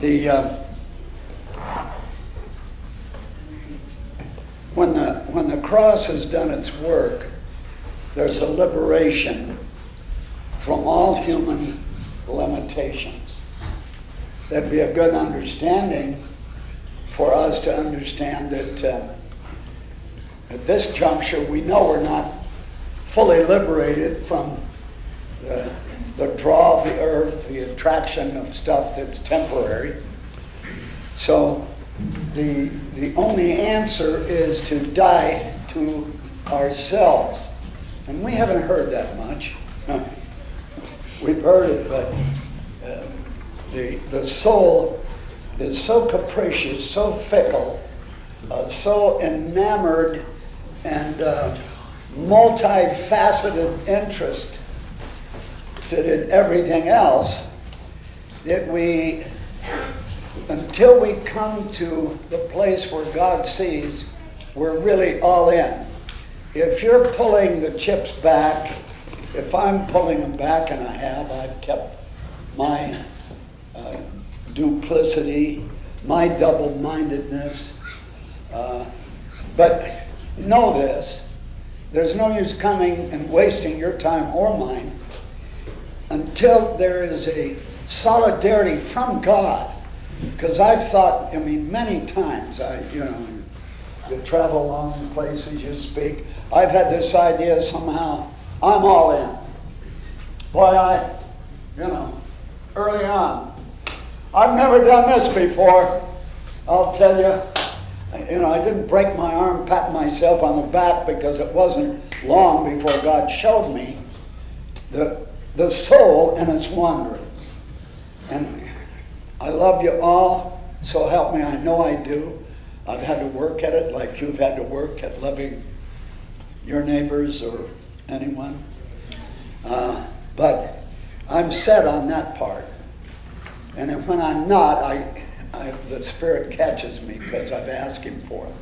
The uh, when the when the cross has done its work, there's a liberation from all human limitations. That'd be a good understanding for us to understand that uh, at this juncture we know we're not fully liberated from the, the draw of the earth, the attraction of stuff that's temporary. So the, the only answer is to die to ourselves. And we haven't heard that much. We've heard it, but uh, the, the soul is so capricious, so fickle, uh, so enamored and uh, multifaceted interest in everything else that we, until we come to the place where God sees, we're really all in. If you're pulling the chips back, if I'm pulling them back, and I have, I've kept my uh, duplicity, my double mindedness. Uh, but know this there's no use coming and wasting your time or mine until there is a solidarity from God. Because I've thought, I mean, many times, I, you know, you travel along the places you speak, I've had this idea somehow, I'm all in. Boy, I, you know, early on, I've never done this before. I'll tell you, you know, I didn't break my arm, pat myself on the back because it wasn't long before God showed me the, the soul and its wanderings. And I love you all, so help me, I know I do. I've had to work at it like you've had to work at loving your neighbors or anyone. Uh, but I'm set on that part. And if, when I'm not, I, I, the Spirit catches me because I've asked Him for it.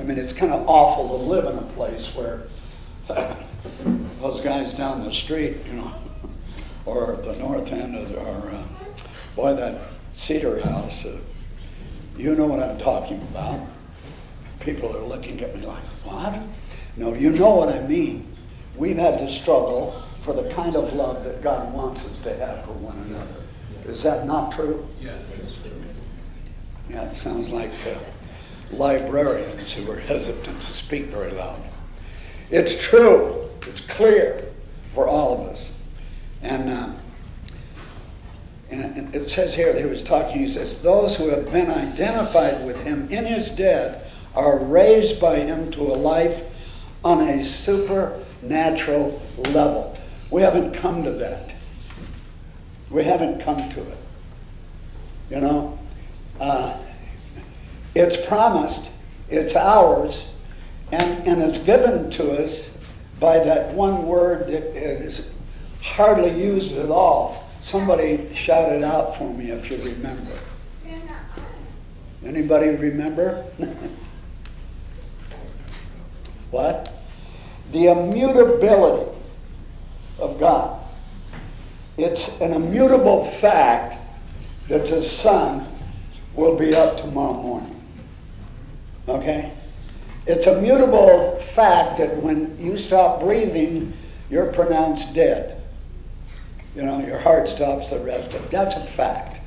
I mean, it's kind of awful to live in a place where those guys down the street, you know, or the north end of, or uh, boy, that cedar house, uh, you know what I'm talking about. People are looking at me like, what? No, you know what I mean. We've had to struggle for the kind of love that God wants us to have for one another. Is that not true? Yes. Yeah, it sounds like uh, librarians who are hesitant to speak very loud. It's true. It's clear for all of us. And, uh, and it says here, that he was talking, he says, those who have been identified with him in his death are raised by him to a life on a supernatural level. We haven't come to that. We haven't come to it. You know? Uh, it's promised, it's ours, and, and it's given to us by that one word that is hardly used at all. Somebody shouted out for me if you remember. Anybody remember? what? The immutability of God. It's an immutable fact that the sun will be up tomorrow morning. Okay? It's a mutable fact that when you stop breathing, you're pronounced dead. You know, your heart stops the rest of it. That's a fact.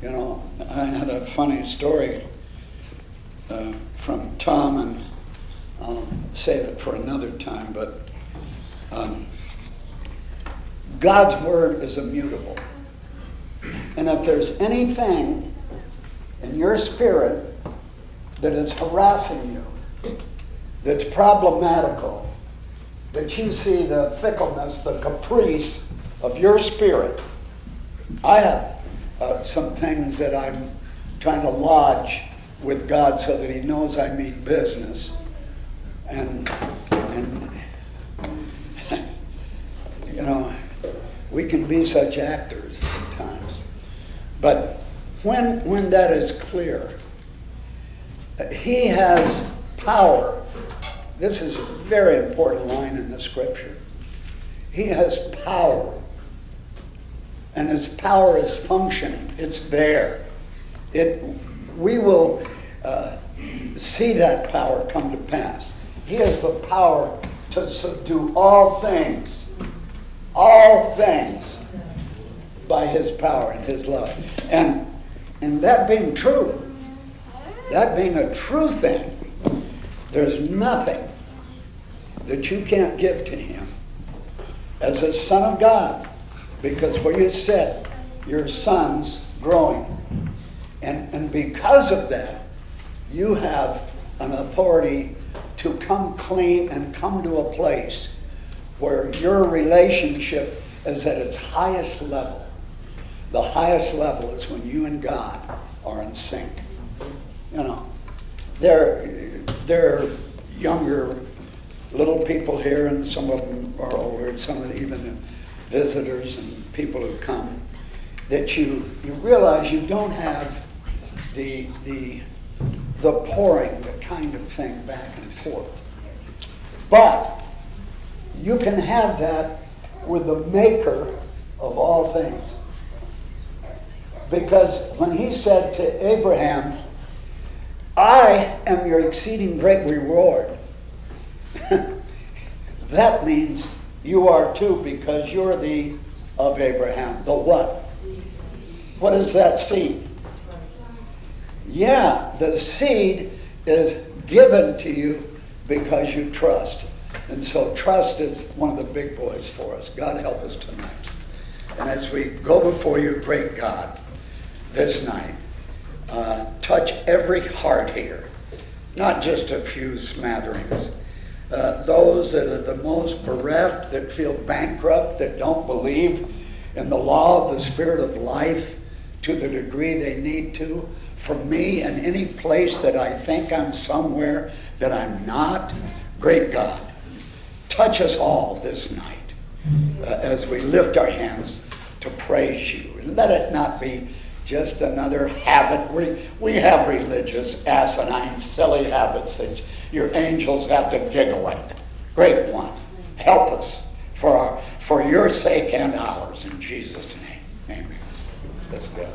You know, I had a funny story uh, from Tom, and I'll save it for another time, but um, God's word is immutable. And if there's anything in your spirit that is harassing you, that's problematical, that you see the fickleness, the caprice of your spirit. I have uh, some things that I'm trying to lodge with God so that He knows I mean business. And, and you know, we can be such actors at times. But when, when that is clear, he has power. This is a very important line in the scripture. He has power. And his power is functioning, it's there. it, we will uh, see that power come to pass. He has the power to subdue all things, all things, by his power and his love. And, and that being true, that being a true thing, there's nothing that you can't give to him as a son of God. Because where you sit, your son's growing. And, and because of that, you have an authority to come clean and come to a place where your relationship is at its highest level. The highest level is when you and God are in sync. You know, they're, they're younger little people here, and some of them are older, and some of them even visitors and people who come, that you, you realize you don't have the, the, the pouring, the kind of thing back and forth. But you can have that with the maker of all things. Because when he said to Abraham, I am your exceeding great reward, that means you are too because you're the of Abraham. The what? What is that seed? Yeah, the seed is given to you because you trust. And so trust is one of the big boys for us. God help us tonight. And as we go before you, great God, this night, uh, touch every heart here, not just a few smatterings. Uh, those that are the most bereft, that feel bankrupt, that don't believe in the law of the Spirit of life to the degree they need to. For me, and any place that I think I'm somewhere that I'm not, great God, touch us all this night uh, as we lift our hands to praise you. Let it not be just another habit. We, we have religious, asinine, silly habits that your angels have to giggle at. Great one. Help us for, our, for your sake and ours. In Jesus' name. Amen. Let's go.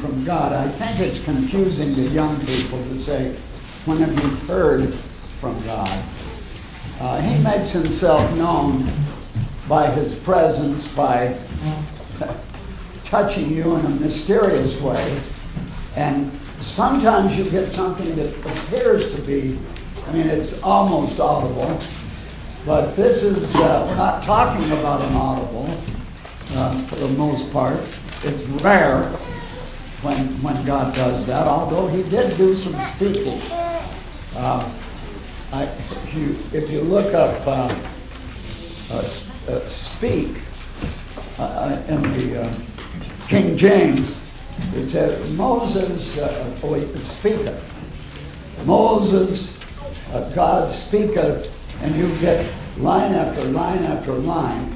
From God. I think it's confusing to young people to say, when have you heard from God? Uh, he makes himself known by his presence, by touching you in a mysterious way. And sometimes you get something that appears to be, I mean, it's almost audible. But this is, uh, we're not talking about an audible uh, for the most part. It's rare God does that, although He did do some speaking. Uh, I, if, you, if you look up uh, uh, uh, speak uh, in the King James, it said, Moses, uh, oh, it speaketh. Moses, uh, God speaketh, and you get line after line after line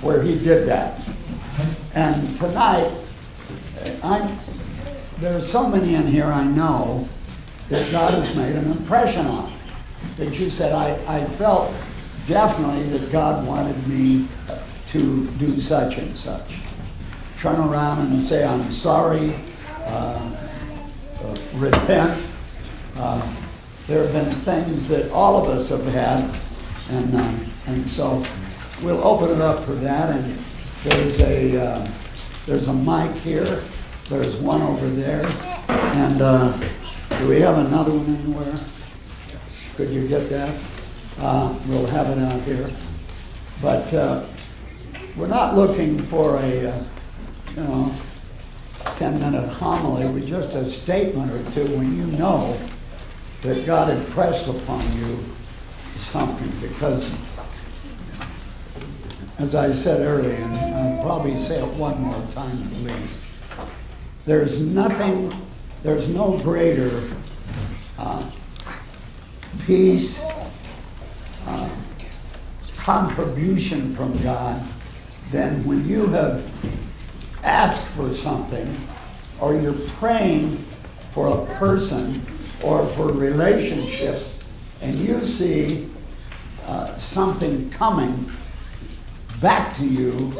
where he did that. And tonight, I'm, there's so many in here I know that God has made an impression on. That you said, I, I felt definitely that God wanted me to do such and such turn around and say, I'm sorry, uh, uh, repent. Uh, there have been things that all of us have had, and, uh, and so we'll open it up for that. And there's a, uh, there's a mic here, there's one over there, and uh, do we have another one anywhere? Could you get that? Uh, we'll have it out here. But uh, we're not looking for a uh, you know, 10 minute homily with just a statement or two when you know that God impressed upon you something. Because, as I said earlier, and I'll probably say it one more time at least, there's nothing, there's no greater uh, peace, uh, contribution from God than when you have asked for something or you're praying for a person or for a relationship and you see uh, something coming back to you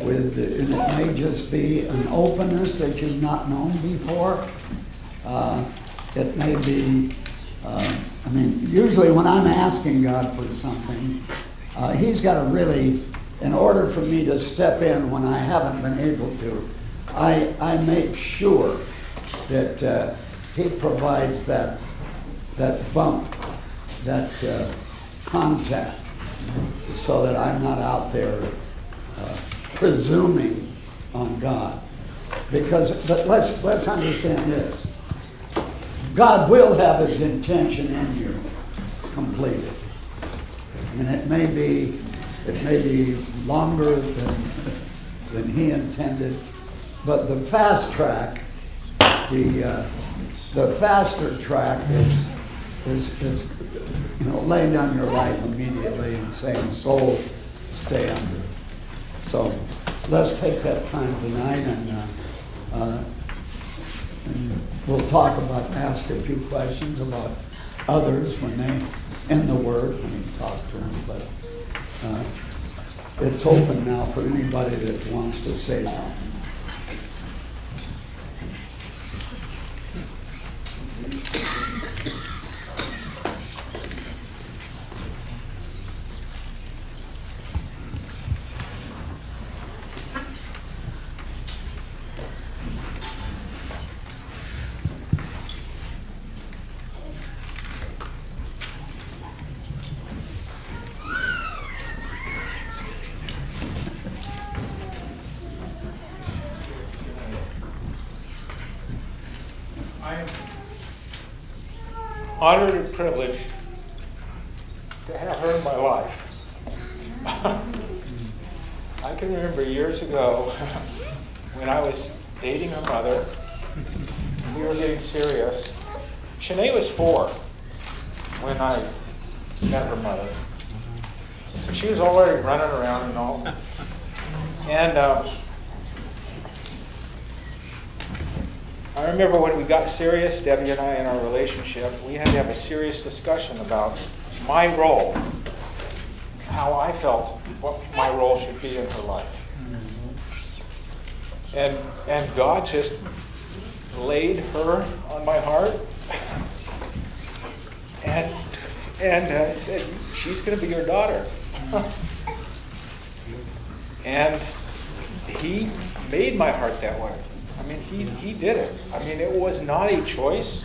with and it may just be an openness that you've not known before. Uh, it may be uh, i mean usually when i'm asking god for something uh, he's got to really in order for me to step in when I haven't been able to, I, I make sure that uh, he provides that, that bump, that uh, contact, so that I'm not out there uh, presuming on God. Because, but let's, let's understand this God will have his intention in you completed. And it may be it may be longer than, than he intended, but the fast track, the, uh, the faster track is, is, is, you know, laying down your life immediately and saying, soul, stay under. So let's take that time tonight and, uh, uh, and we'll talk about, ask a few questions about others when they, in the Word, when we talk to them. But uh, it's open now for anybody that wants to say something. honored and privileged to have her in my life. I can remember years ago when I was dating her mother, were getting serious. Shanae was four when I met her mother. So she was already running around and all. And um, I remember when we got serious, Debbie and I, in our relationship, we had to have a serious discussion about my role, how I felt what my role should be in her life. And, and God just laid her on my heart and, and uh, said, She's going to be your daughter. and He made my heart that way. I mean, he, he did it. I mean, it was not a choice.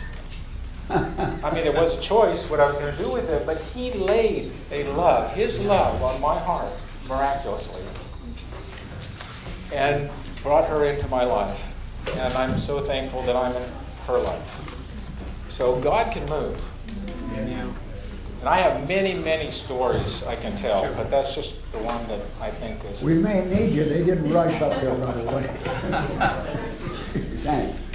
I mean, it was a choice what I was going to do with it, but he laid a love, his love, on my heart miraculously and brought her into my life. And I'm so thankful that I'm in her life. So God can move. And I have many, many stories I can tell, but that's just the one that I think is. We may need you. They didn't rush up here right away. Thanks.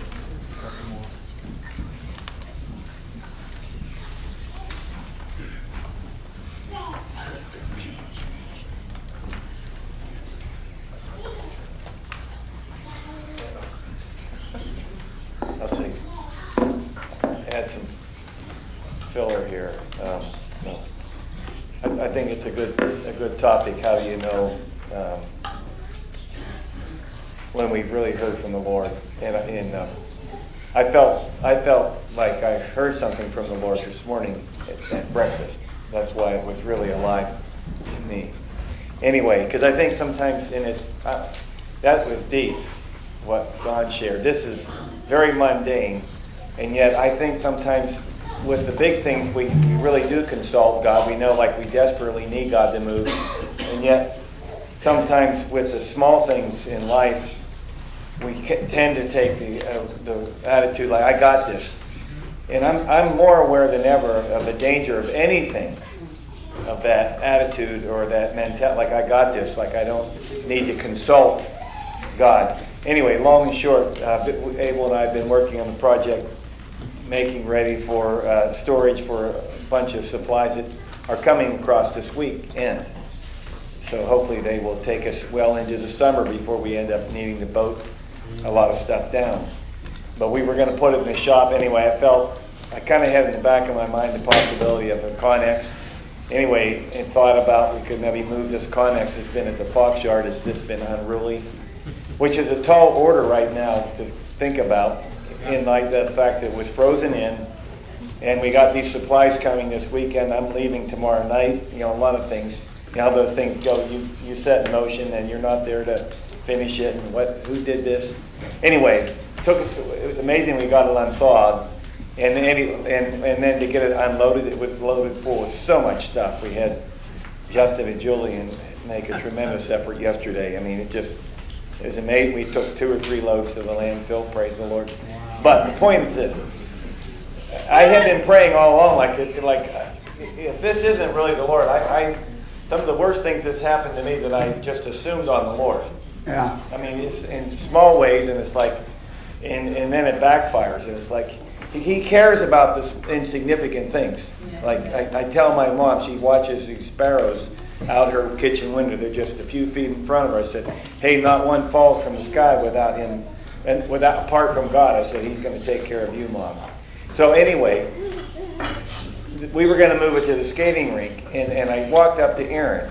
I'll see. Add some filler here. Um, no. I, I think it's a good, a good topic. How do you know um, when we've really heard from the Lord? And, and um, I felt, I felt like I heard something from the Lord this morning at, at breakfast. That's why it was really alive to me. Anyway, because I think sometimes in his, uh, that was deep, what God shared. This is very mundane, and yet I think sometimes with the big things we, we really do consult God. We know like we desperately need God to move, and yet sometimes with the small things in life, we tend to take the, uh, the attitude like, I got this. And I'm, I'm more aware than ever of the danger of anything of that attitude or that mentality, like I got this, like I don't need to consult God. Anyway, long and short, uh, Abel and I have been working on the project, making ready for uh, storage for a bunch of supplies that are coming across this weekend. So hopefully they will take us well into the summer before we end up needing to boat a lot of stuff down. But we were going to put it in the shop anyway. I felt, I kind of had in the back of my mind the possibility of a Conex. Anyway, and thought about we could maybe move this Conex that's been at the Fox Yard. It's just been unruly, which is a tall order right now to think about in like the fact that it was frozen in. And we got these supplies coming this weekend. I'm leaving tomorrow night. You know, a lot of things. You know how those things go. You, you set in motion and you're not there to finish it and what who did this. Anyway, took us it was amazing we got it unthawed. And, any, and, and then to get it unloaded, it was loaded full of so much stuff. We had Justin and Julian make a tremendous effort yesterday. I mean, it just it was amazing. We took two or three loads to the landfill, praise the Lord. But the point is this. I have been praying all along, like, like if this isn't really the Lord, I, I some of the worst things that's happened to me that I just assumed on the Lord. Yeah. I mean, it's in small ways, and it's like, and, and then it backfires, and it's like, he, cares about the insignificant things. Like, I, I tell my mom, she watches these sparrows out her kitchen window. They're just a few feet in front of her. I said, hey, not one falls from the sky without him, and without, apart from God. I said, he's going to take care of you, mom. So anyway, we were going to move it to the skating rink, and, and I walked up to Aaron.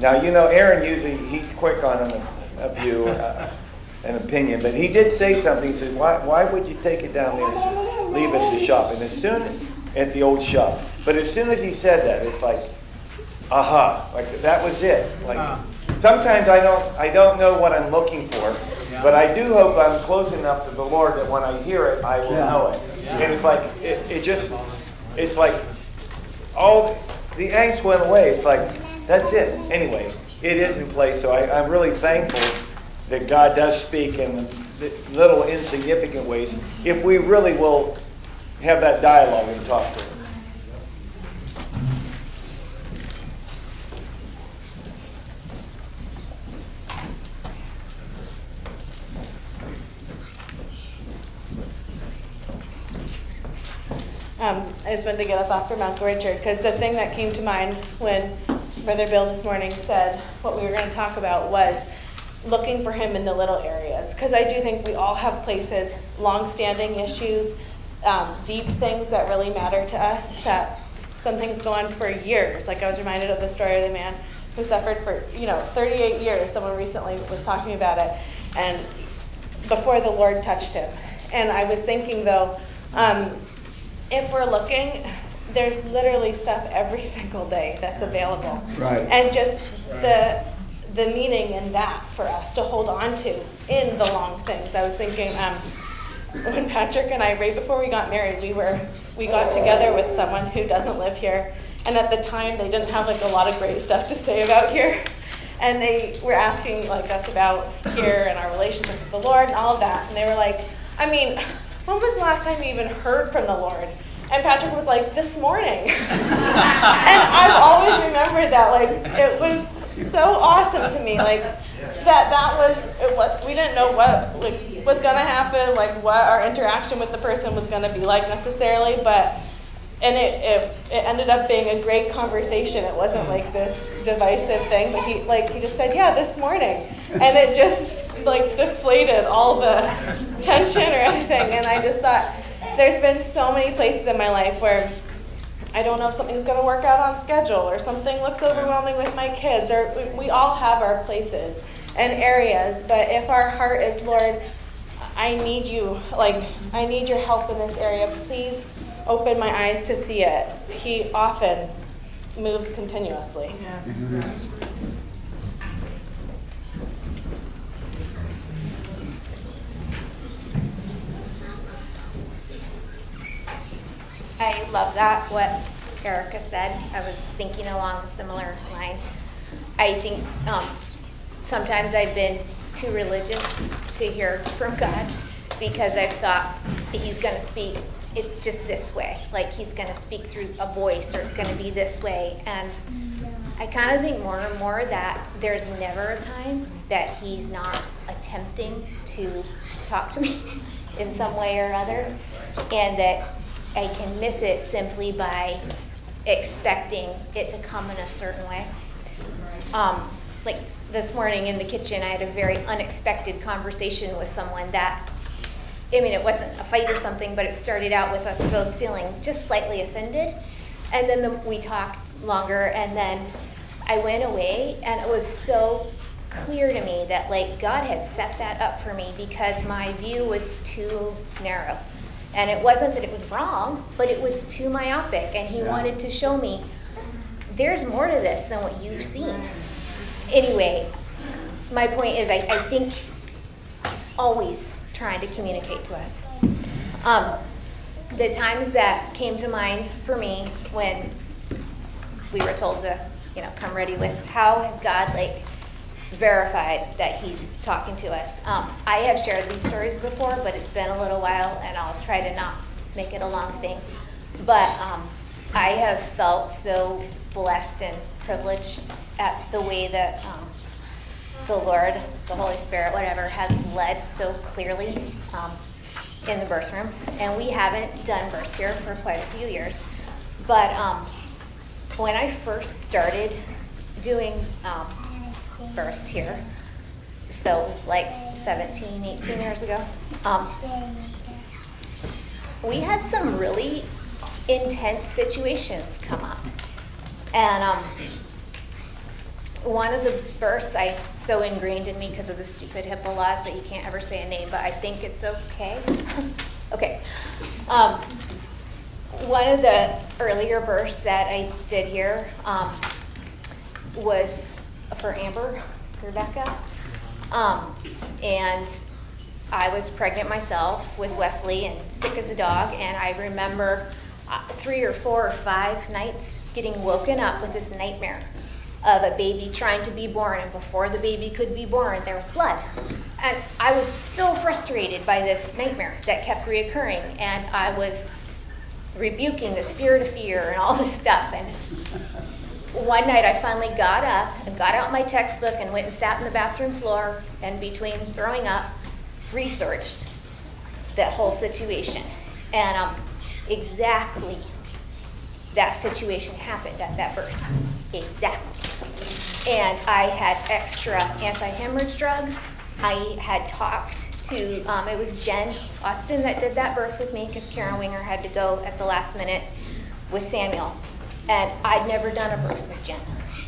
Now, you know, Aaron usually, he's quick on an, a view, uh, an opinion, but he did say something. He said, why, why would you take it down there and leave it at the shop? And as soon, at the old shop. But as soon as he said that, it's like, aha, like that was it. Like, uh-huh. sometimes I don't, I don't know what I'm looking for, but I do hope I'm close enough to the Lord that when I hear it, I will Yeah. know it. And it's like, it, it just, it's like, all the angst went away. It's like that's it. Anyway, it is in place. So I, I'm really thankful that God does speak in little insignificant ways. If we really will have that dialogue and talk to Him. Um, I just wanted to get up off for Mount Orchard because the thing that came to mind when Brother Bill this morning said what we were going to talk about was looking for him in the little areas. Because I do think we all have places, long-standing issues, um, deep things that really matter to us. That some things go on for years. Like I was reminded of the story of the man who suffered for you know 38 years. Someone recently was talking about it, and before the Lord touched him. And I was thinking though. Um, if we're looking, there's literally stuff every single day that's available. Right. And just the the meaning in that for us to hold on to in the long things. I was thinking um, when Patrick and I, right before we got married, we were we got together with someone who doesn't live here, and at the time they didn't have like a lot of great stuff to say about here. And they were asking like us about here and our relationship with the Lord and all of that. And they were like, I mean, when was the last time you even heard from the Lord? And Patrick was like, this morning. and I've always remembered that. Like, it was so awesome to me. Like, that that was it was we didn't know what like was gonna happen like what our interaction with the person was gonna be like necessarily but and it, it, it ended up being a great conversation it wasn't like this divisive thing but he like he just said yeah this morning and it just like deflated all the tension or anything and i just thought there's been so many places in my life where I don't know if something's going to work out on schedule or something looks overwhelming with my kids or we all have our places and areas but if our heart is Lord I need you like I need your help in this area please open my eyes to see it. He often moves continuously I love that, what Erica said. I was thinking along a similar line. I think um, sometimes I've been too religious to hear from God because I've thought He's going to speak it just this way, like He's going to speak through a voice or it's going to be this way. And I kind of think more and more that there's never a time that He's not attempting to talk to me in some way or other, and that I can miss it simply by expecting it to come in a certain way. Um, like this morning in the kitchen, I had a very unexpected conversation with someone that, I mean, it wasn't a fight or something, but it started out with us both feeling just slightly offended. And then the, we talked longer, and then I went away, and it was so clear to me that, like, God had set that up for me because my view was too narrow. And it wasn't that it was wrong, but it was too myopic. And he Yeah. wanted to show me there's more to this than what you've seen. Anyway, my point is, I, I think he's always trying to communicate to us. Um, the times that came to mind for me when we were told to, you know, come ready with how has God like verified that He's talking to us. Um, I have shared these stories before, but it's been a little while, and I'll try to not make it a long thing. But um, I have felt so blessed and privileged at the way that um, the Lord, the Holy Spirit, whatever, has led so clearly um, in the birth room. And we haven't done births here for quite a few years. But um, when I first started doing births here, so it was like 17, 18 years ago, um, we had some really intense situations come up. And um, one of the births I so ingrained in me because of the stupid HIPAA laws that you can't ever say a name, but I think it's okay. okay. Um, one of the earlier births that I did here um, was for Amber, Rebecca. Um, and I was pregnant myself with Wesley and sick as a dog. And I remember uh, three or four or five nights getting woken up with this nightmare of a baby trying to be born. And before the baby could be born, there was blood. And I was so frustrated by this nightmare that kept reoccurring. And I was rebuking the spirit of fear and all this stuff. And one night I finally got up and got out my textbook and went and sat in the bathroom floor and between throwing up, researched that whole situation. And um, exactly that situation happened at that birth. Exactly. And I had extra anti-hemorrhage drugs. I had talked to, um, it was Jen Austin that did that birth with me because Karen Winger had to go at the last minute with Samuel. And I'd never done a birth with Jen.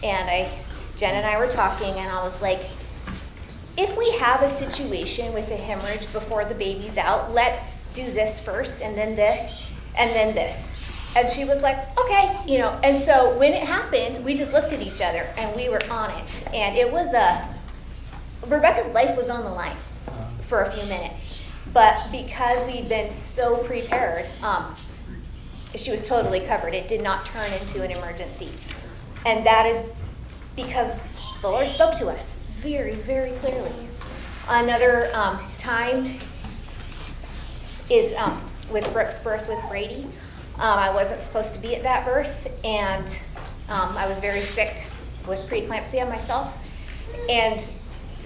And I, Jen and I were talking and I was like, if we have a situation with a hemorrhage before the baby's out, let's do this first and then this and then this. And she was like, okay, you know. And so when it happened, we just looked at each other and we were on it. And it was a, Rebecca's life was on the line for a few minutes. But because we'd been so prepared, um, she was totally covered. It did not turn into an emergency. And that is because the Lord spoke to us very, very clearly. Another um, time is um, with Brooke's birth with Brady. Um, I wasn't supposed to be at that birth, and um, I was very sick with preeclampsia myself. And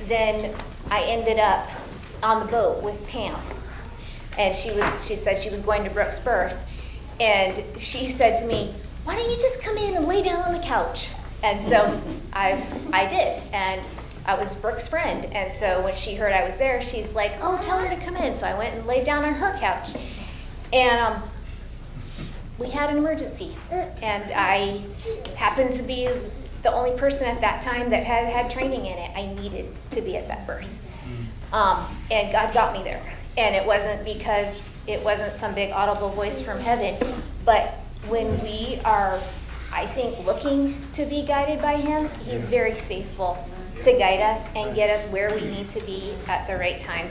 then I ended up on the boat with Pam, and she was she said she was going to Brooke's birth, and she said to me, "Why don't you just come in and lay down on the couch?" And so I I did, and I was Brooke's friend, and so when she heard I was there, she's like, "Oh, tell her to come in." So I went and laid down on her couch, and um, we had an emergency, and I happened to be the only person at that time that had had training in it. I needed to be at that birth, um, and God got me there. And it wasn't because it wasn't some big audible voice from heaven, but when we are, I think, looking to be guided by Him, He's very faithful to guide us and get us where we need to be at the right time.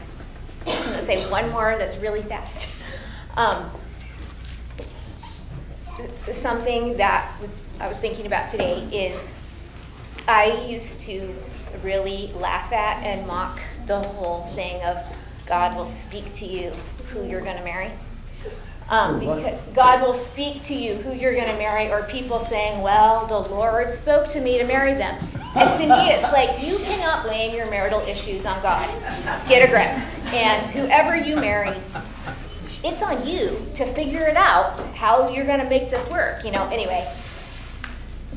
I'm going to say one more that's really fast. Um, something that was I was thinking about today is I used to really laugh at and mock the whole thing of God will speak to you who you're going to marry. Um, because God will speak to you who you're going to marry, or people saying, Well, the Lord spoke to me to marry them. And to me, it's like you cannot blame your marital issues on God. Get a grip. And whoever you marry, it's on you to figure it out how you're going to make this work. You know, anyway,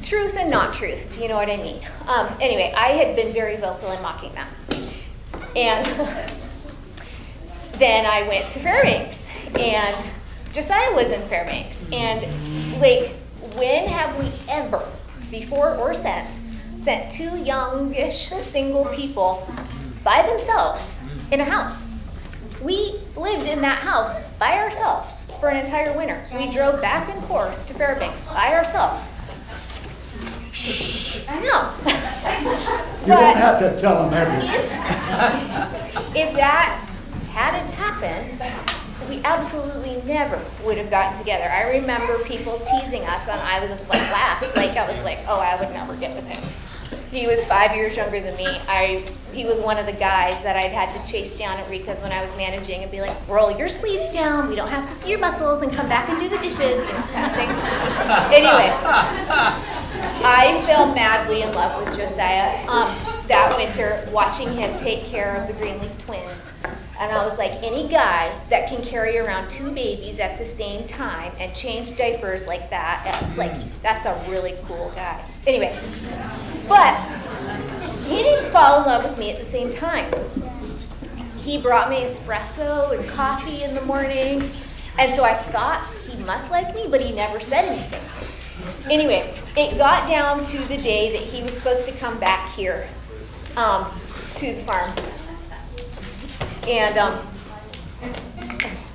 truth and not truth, if you know what I mean. Um, anyway, I had been very vocal in mocking them. And then I went to Fairbanks, and Josiah was in Fairbanks. And, like, when have we ever, before or since, sent two youngish single people by themselves in a house? We lived in that house by ourselves for an entire winter. We drove back and forth to Fairbanks by ourselves. I know. You don't have to tell them everything. if, if that hadn't happened, we absolutely never would have gotten together. I remember people teasing us, and I was just like laughed, like I was like, oh, I would never get with him. He was five years younger than me. I he was one of the guys that I'd had to chase down at Rika's when I was managing and be like, roll your sleeves down. We don't have to see your muscles, and come back and do the dishes, you know, kind of thing. anyway, I fell madly in love with Josiah um, that winter, watching him take care of the Greenleaf twins. And I was like, any guy that can carry around two babies at the same time and change diapers like that, I was like, that's a really cool guy. Anyway, but he didn't fall in love with me at the same time. He brought me espresso and coffee in the morning, and so I thought he must like me, but he never said anything. Anyway, it got down to the day that he was supposed to come back here um, to the farm. And um,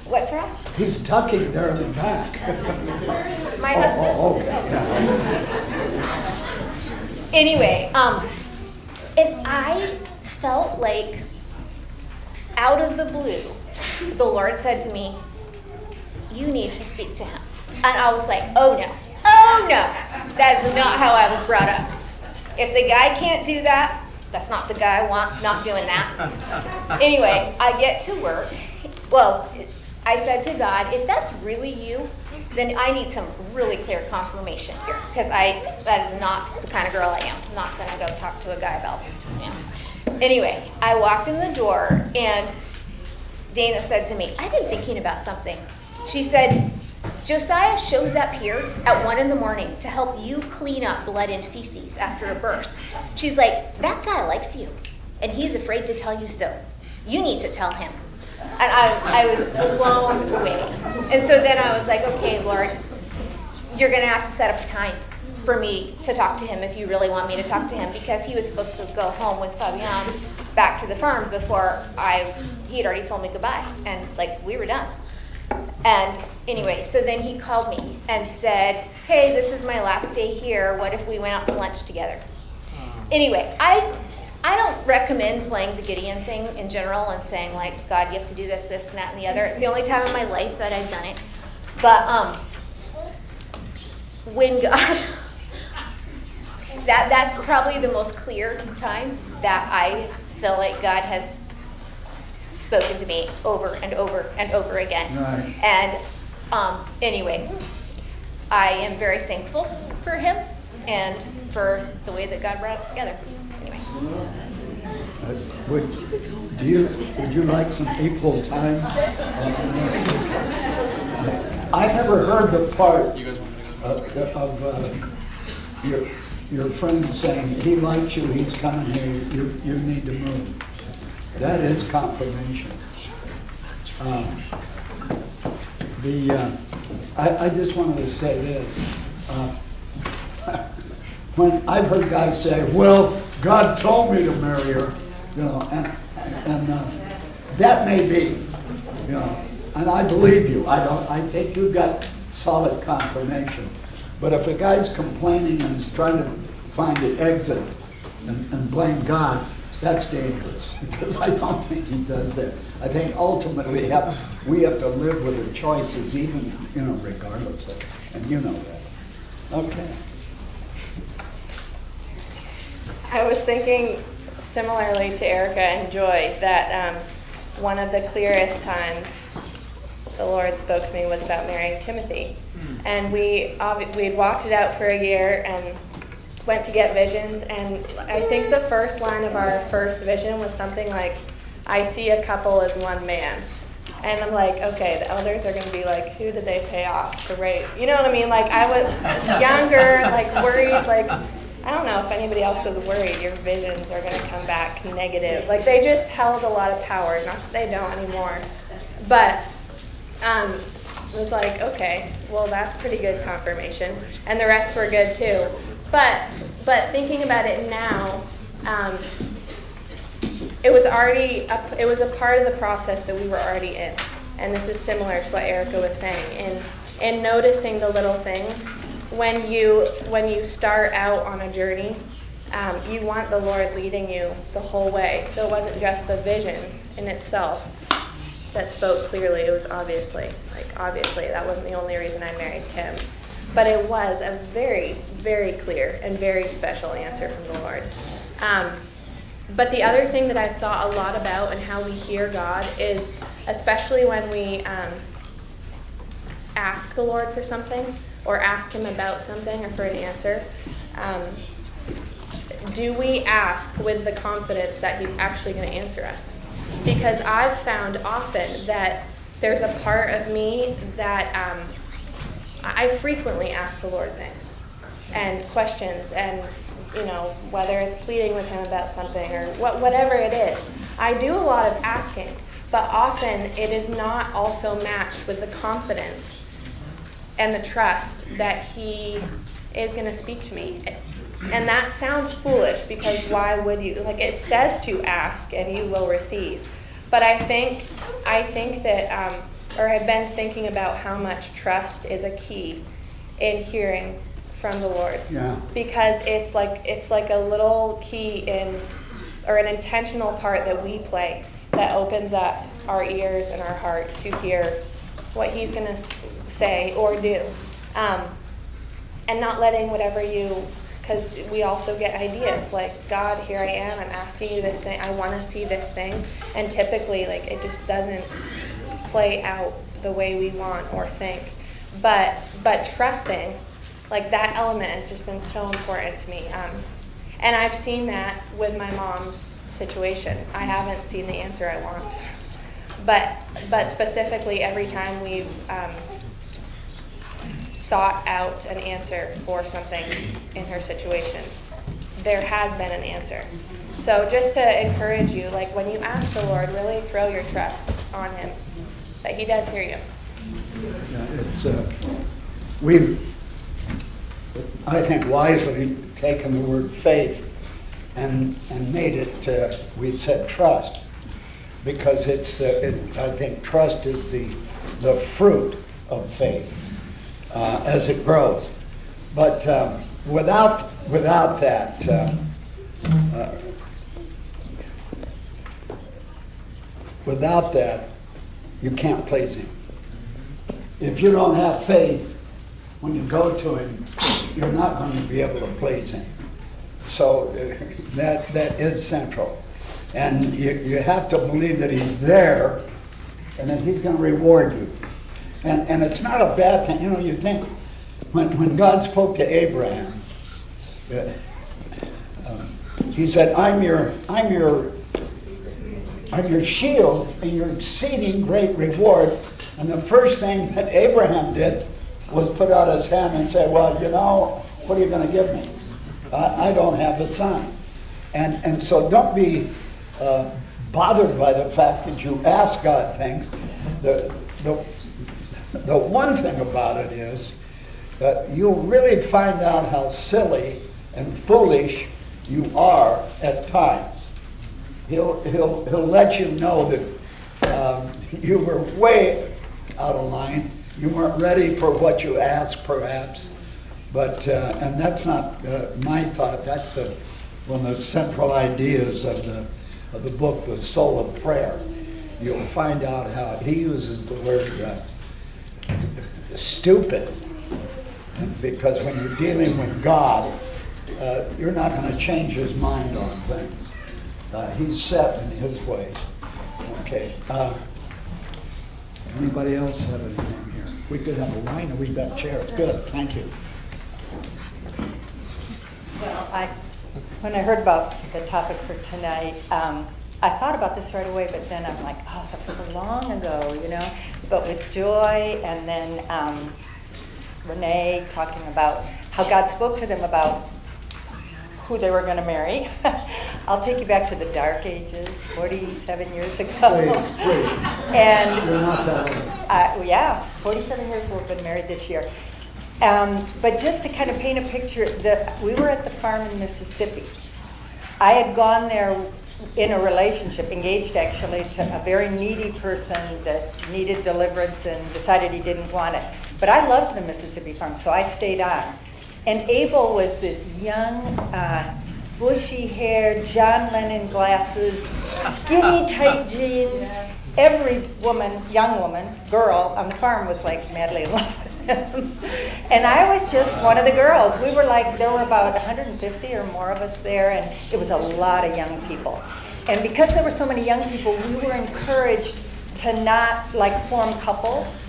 what's wrong? He's tucking there in the back. My Oh, husband. oh, okay, yeah. Anyway, um, and I felt like out of the blue, the Lord said to me, You need to speak to him. And I was like, Oh no, oh no, that is not how I was brought up. If the guy can't do that, that's not the guy I want, not doing that. Anyway, I get to work. Well, I said to God, if that's really you, then I need some really clear confirmation here because I that is not the kind of girl I am. I'm not going to go talk to a guy about know. Anyway, I walked in the door and Dana said to me, I've been thinking about something. She said, Josiah shows up here at one in the morning to help you clean up blood and feces after a birth. She's like, that guy likes you, and he's afraid to tell you so. You need to tell him. And I, I was blown away. And so then I was like, okay, Lord, you're going to have to set up a time for me to talk to him if you really want me to talk to him because he was supposed to go home with Fabian back to the farm before I he had already told me goodbye and like we were done. And anyway, so then he called me and said, "Hey, this is my last day here. What if we went out to lunch together?" Anyway, I I don't recommend playing the Gideon thing in general and saying like, God, you have to do this, this, and that, and the other. It's the only time in my life that I've done it. But um, when God, that that's probably the most clear time that I feel like God has spoken to me over and over and over again. Right. And um, anyway, I am very thankful for him and for the way that God brought us together. Anyway. Uh, Would, do you, would you like some equal time? I never heard the part of, of uh, your, your friend saying, he likes you, he's coming here, you, you need to move. That is confirmation. Um, The, uh, I, I just wanted to say this. Uh, when I've heard guys say, "Well, God told me to marry her," you know, and and uh, that may be, you know, and I believe you. I don't. I think you've got solid confirmation. But if a guy's complaining and is trying to find an exit and, and blame God, that's dangerous because I don't think he does that. I think ultimately have, we have to live with the choices, even you know, regardless of, and you know that. Okay. I was thinking similarly to Erica and Joy that um, one of the clearest times the Lord spoke to me was about marrying Timothy. And we we'd walked it out for a year and went to get visions. And I think the first line of our first vision was something like, I see a couple as one man. And I'm like, okay, the elders are going to be like, who did they pay off to rape? You know what I mean? Like, I was younger, like, worried, like, I don't know if anybody else was worried your visions are going to come back negative. Like, they just held a lot of power. Not that they don't anymore. But um, it was like, okay, well, that's pretty good confirmation. And the rest were good too. But, but thinking about it now, um, it was already a, it was a part of the process that we were already in. And this is similar to what erica was saying. In in noticing the little things when you when you start out on a journey um, you want the lord leading you the whole way. So it wasn't just the vision in itself that spoke clearly. It was obviously like obviously that wasn't the only reason i married tim but it was a very very clear and very special answer from the lord um, but the other thing that I've thought a lot about and how we hear God is, especially when we um, ask the Lord for something or ask Him about something or for an answer, um, do we ask with the confidence that He's actually going to answer us? Because I've found often that there's a part of me that um, I frequently ask the Lord things and questions and you know, whether it's pleading with him about something or what, whatever it is. I do a lot of asking, but often it is not also matched with the confidence and the trust that he is going to speak to me. And that sounds foolish because why would you? Like it says to ask and you will receive. But I think, I think that, um, or I've been thinking about how much trust is a key in hearing from the Lord. Yeah. Because it's like it's like a little key in or an intentional part that we play that opens up our ears and our heart to hear what He's going to say or do, um, and not letting whatever you. Because we also get ideas like, God, here I am. I'm asking you this thing. I want to see this thing, and typically, like it just doesn't play out the way we want or think. But but trusting like that element has just been so important to me. Um, and I've seen that with my mom's situation. I haven't seen the answer I want, but but specifically every time we've um, sought out an answer for something in her situation. There has been an answer. So just to encourage you, like when you ask the Lord, really throw your trust on Him, that He does hear you. Yeah, It's, uh, we've, I think wisely taken the word faith and, and made it, uh, we've said trust. Because it's, uh, it, I think trust is the, the fruit of faith uh, as it grows. But um, without, without that, uh, uh, without that, you can't please Him. If you don't have faith, when you go to Him, you're not going to be able to please Him. So uh, that, that is central. And you, you have to believe that He's there and that He's going to reward you. And, and it's not a bad thing. You know, you think when, when God spoke to Abraham, uh, um, He said, I'm your, I'm your I'm your shield and your exceeding great reward. And the first thing that Abraham did was put out his hand and say, Well, you know, what are you going to give me? I, I don't have a son. And, and so don't be uh, bothered by the fact that you ask God things. The, the, the one thing about it is that you'll really find out how silly and foolish you are at times he'll, let you know that um, you were way out of line. You weren't ready for what you asked, perhaps. But, uh, and that's not uh, my thought, that's the, one of the central ideas of the, of the book, The Soul of Prayer. You'll find out how he uses the word uh, stupid. Because when you're dealing with God, uh, you're not going to change his mind on things. Uh, he's set in his ways. Okay. Uh, anybody else have anything here? We could have a line and we've got chairs. Good. Thank you. Well, I, when I heard about the topic for tonight, um, I thought about this right away, but then I'm like, oh, that was so long ago, you know. But with Joy and then um, Renee talking about how God spoke to them about who they were going to marry. I'll take you back to the dark ages, 47 years ago. Please, please. and You're not that old. uh, yeah, 47 years we've been married this year. Um, but just to kind of paint a picture, the, we were at the farm in Mississippi. I had gone there in a relationship, engaged actually to a very needy person that needed deliverance and decided he didn't want it. But I loved the Mississippi farm, so I stayed on. And Abel was this young, uh, bushy hair, John Lennon glasses, skinny tight jeans. Every woman, young woman, girl on the farm was like madly in love with him. and I was just one of the girls. We were like, there were about 150 or more of us there, and it was a lot of young people. And because there were so many young people, we were encouraged to not like form couples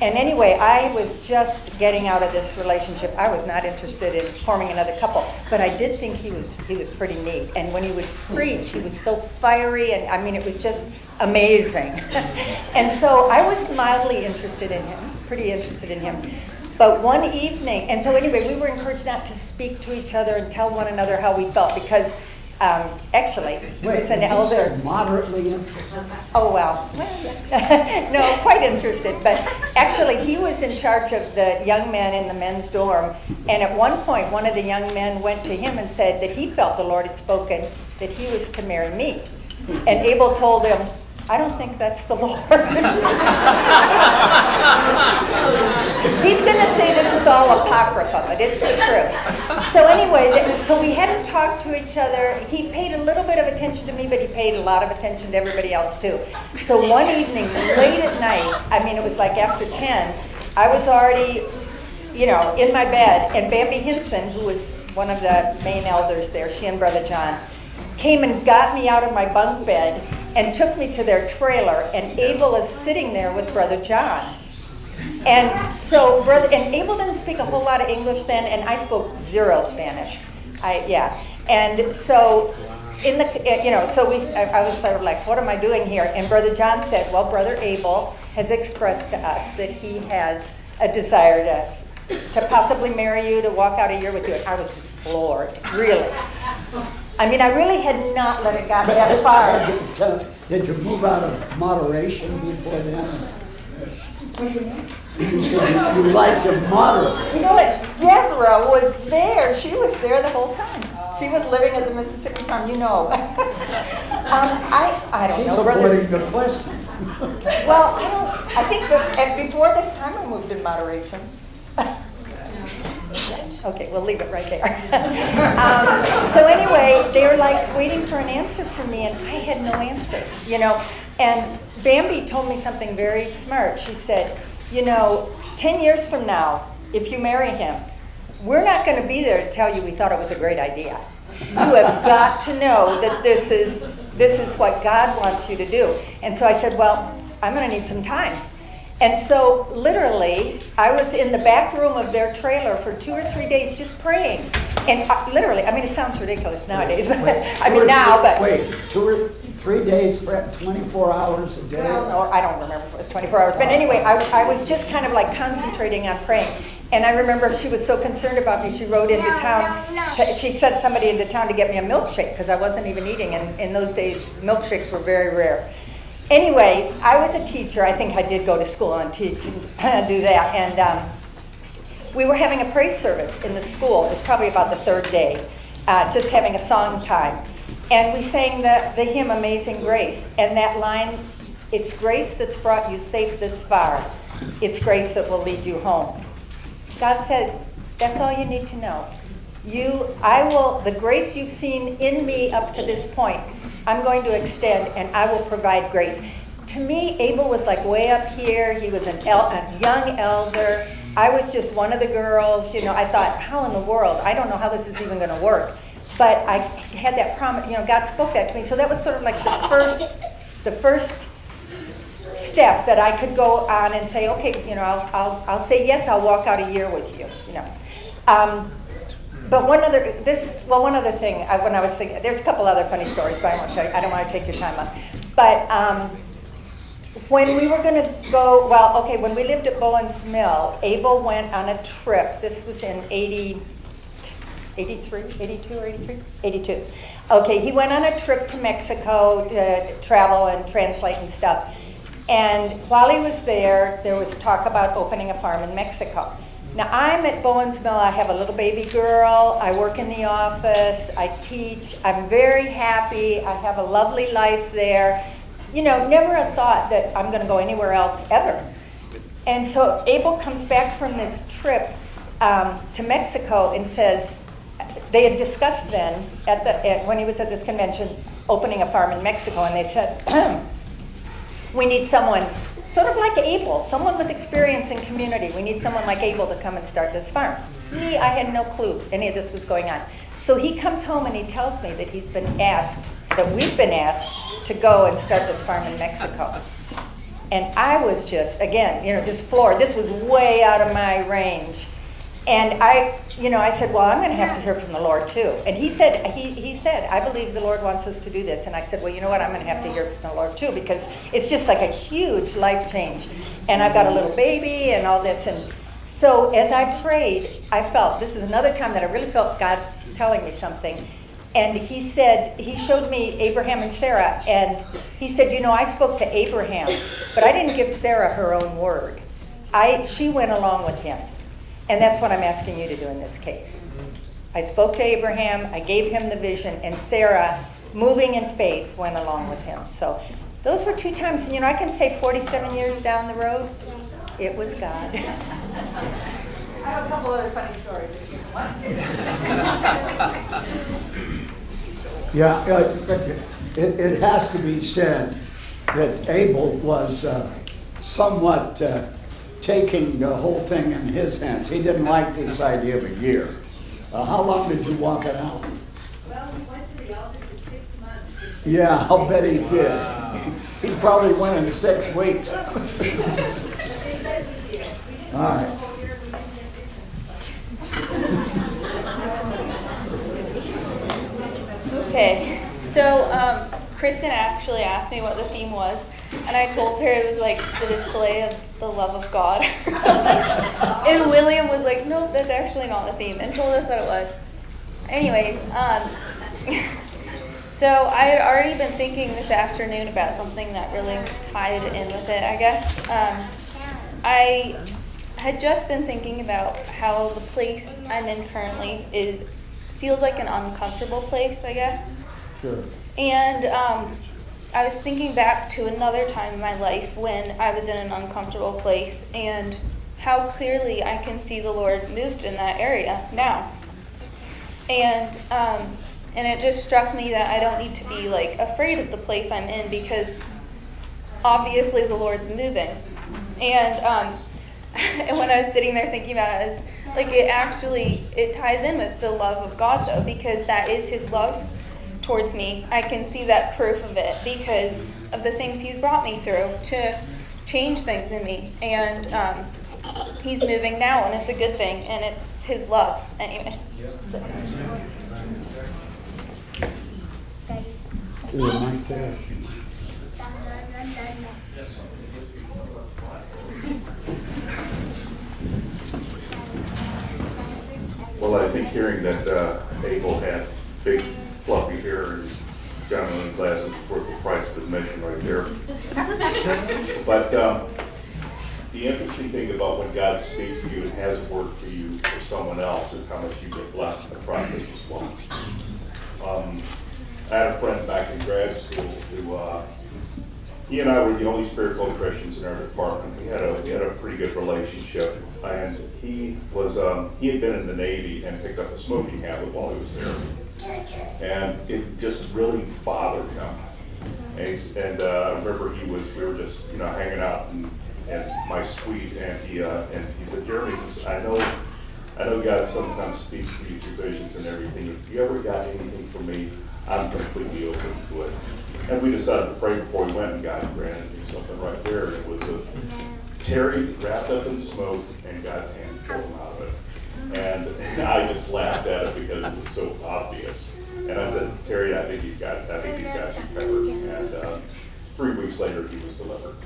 and anyway, I was just getting out of this relationship. I was not interested in forming another couple, but I did think he was he was pretty neat. And when he would preach, he was so fiery, and I mean, it was just amazing. and so I was mildly interested in him, pretty interested in him. But one evening, and so anyway, we were encouraged not to speak to each other and tell one another how we felt because Um, actually, he Wait, was an elder. moderately interested? Oh, well, well, no, quite interested. But actually, he was in charge of the young men in the men's dorm. And at one point, one of the young men went to him and said that he felt the Lord had spoken that he was to marry me. And Abel told him, I don't think that's the Lord. He's going to say this is all apocrypha, but it's the truth. So anyway, th- so we hadn't talked to each other. He paid a little bit of attention to me, but he paid a lot of attention to everybody else too. So one evening, late at night, I mean, it was like after 10, I was already, you know, in my bed, and Bambi Hinson, who was one of the main elders there, she and Brother John, came and got me out of my bunk bed and took me to their trailer, and Abel is sitting there with Brother John. And so, brother, and Abel didn't speak a whole lot of English then, and I spoke zero Spanish. I yeah, and so in the eh, you know, so we I, I was sort of like, what am I doing here? And brother John said, well, brother Abel has expressed to us that he has a desire to to possibly marry you, to walk out a year with you. And I was just floored, really. I mean, I really had not let it get that far. Did- did- you move out of moderation before then? What do you mean? You said you liked to moderate. You know what? Deborah was there. She was there the whole time. She was living at the Mississippi farm, you know. um, I, I don't She's know, brother. avoiding the question. Well, I don't, I think that before this time I moved in moderation. Okay, we'll leave it right there. Um, So anyway, they were like waiting for an answer from me and I had no answer, you know? And Bambi told me something very smart. She said, you know, 10 years from now, if you marry him, we're not going to be there to tell you we thought it was a great idea. You have got to know that this is, this is what God wants you to do. And so I said, well, I'm going to need some time. And so, literally, I was in the back room of their trailer for two or three days just praying. And uh, literally, I mean, it sounds ridiculous nowadays, but I mean, now, three- but. Wait, two or three days, prep, 24 hours a day? Well, no, I don't remember if it was 24 hours. But anyway, I, I was just kind of like concentrating on praying. And I remember she was so concerned about me, she rode into town. to- She sent somebody into town to get me a milkshake because I wasn't even eating. And in those days, milkshakes were very rare. Anyway, I was a teacher. I think I did go to school and teach and do that. And um, we were having a praise service in the school. It was probably about the third day, uh, just having a song time. And we sang the, the hymn Amazing Grace. And that line, it's grace that's brought you safe this far. It's grace that will lead you home. God said, that's all you need to know. You, I will, the grace you've seen in me up to this point, I'm going to extend and I will provide grace. To me, Abel was like way up here. He was an el- a young elder. I was just one of the girls. You know, I thought, how in the world? I don't know how this is even going to work. But I had that promise. You know, God spoke that to me. So that was sort of like the first, the first step that I could go on and say, okay, you know, I'll, I'll, I'll say yes, I'll walk out a year with you, you know. Um, but one other, this, well, one other thing, I, when I was thinking, there's a couple other funny stories, but I won't I don't want to take your time up. But um, when we were going to go, well, okay, when we lived at Bowen's Mill, Abel went on a trip. This was in 80, 83, 82 or 83? 82. Okay, he went on a trip to Mexico to travel and translate and stuff. And while he was there, there was talk about opening a farm in Mexico. Now, I'm at Bowen's Mill. I have a little baby girl. I work in the office. I teach. I'm very happy. I have a lovely life there. You know, never a thought that I'm going to go anywhere else ever. And so Abel comes back from this trip um, to Mexico and says, they had discussed then at the at, when he was at this convention opening a farm in Mexico, and they said, we need someone sort of like Abel, someone with experience in community. We need someone like Abel to come and start this farm. Me, I had no clue any of this was going on. So he comes home and he tells me that he's been asked, that we've been asked to go and start this farm in Mexico. And I was just, again, you know, just floored. This was way out of my range. And I, you know, I said, well, I'm going to have to hear from the Lord too. And he said, he, he said, I believe the Lord wants us to do this. And I said, well, you know what? I'm going to have to hear from the Lord too because it's just like a huge life change. And I've got a little baby and all this. And so as I prayed, I felt this is another time that I really felt God telling me something. And he said, he showed me Abraham and Sarah. And he said, you know, I spoke to Abraham, but I didn't give Sarah her own word. I, she went along with him. And that's what I'm asking you to do in this case. I spoke to Abraham, I gave him the vision, and Sarah, moving in faith, went along with him. So those were two times, and you know, I can say 47 years down the road, it was God. I have a couple other funny stories if you want. Yeah, uh, it, it has to be said that Abel was uh, somewhat uh, taking the whole thing in his hands. He didn't like this idea of a year. Uh, how long did you walk it out? Well, we went to the altar for six months. Yeah, I'll bet he did. He probably went in six weeks. All right. Okay, so um, Kristen actually asked me what the theme was, and I told her it was like the display of the love of God or something. and William was like, nope, that's actually not the theme, and told us what it was. Anyways, um, so I had already been thinking this afternoon about something that really tied in with it, I guess. Um, I had just been thinking about how the place I'm in currently is feels like an uncomfortable place, I guess. Sure. And um, I was thinking back to another time in my life when I was in an uncomfortable place and how clearly I can see the Lord moved in that area now. And um, and it just struck me that I don't need to be like afraid of the place I'm in because obviously the Lord's moving. And um, and when I was sitting there thinking about it, I was like, it actually it ties in with the love of God though, because that is His love towards me. I can see that proof of it because of the things He's brought me through to change things in me, and um, He's moving now, and it's a good thing, and it's His love, anyways. So. Well, I think hearing that uh, Abel had big fluffy hair and John Lennon glasses worth the price of admission right there. But um, the interesting thing about when God speaks to you and has worked for you for someone else is how much you get blessed in the process as well. Um, I had a friend back in grad school who, uh, he and I were the only spiritual Christians in our department. We had a, we had a pretty good relationship. And he was, um, he had been in the Navy and picked up a smoking habit while he was there. And it just really bothered him. And, he's- and uh, I remember he was, we were just, you know, hanging out in, in my suite and he, uh, and he said, Jeremy, he says, I know, I know God sometimes speaks to you through visions and everything. If you ever got anything from me, I'm completely open to it. And we decided to pray before we went and God granted me something right there. It was a Terry wrapped up in smoke and God's hand pulled him out. And I just laughed at it because it was so obvious. And I said, Terry, I think he's got, I think he's got you covered. And uh, three weeks later, he was delivered.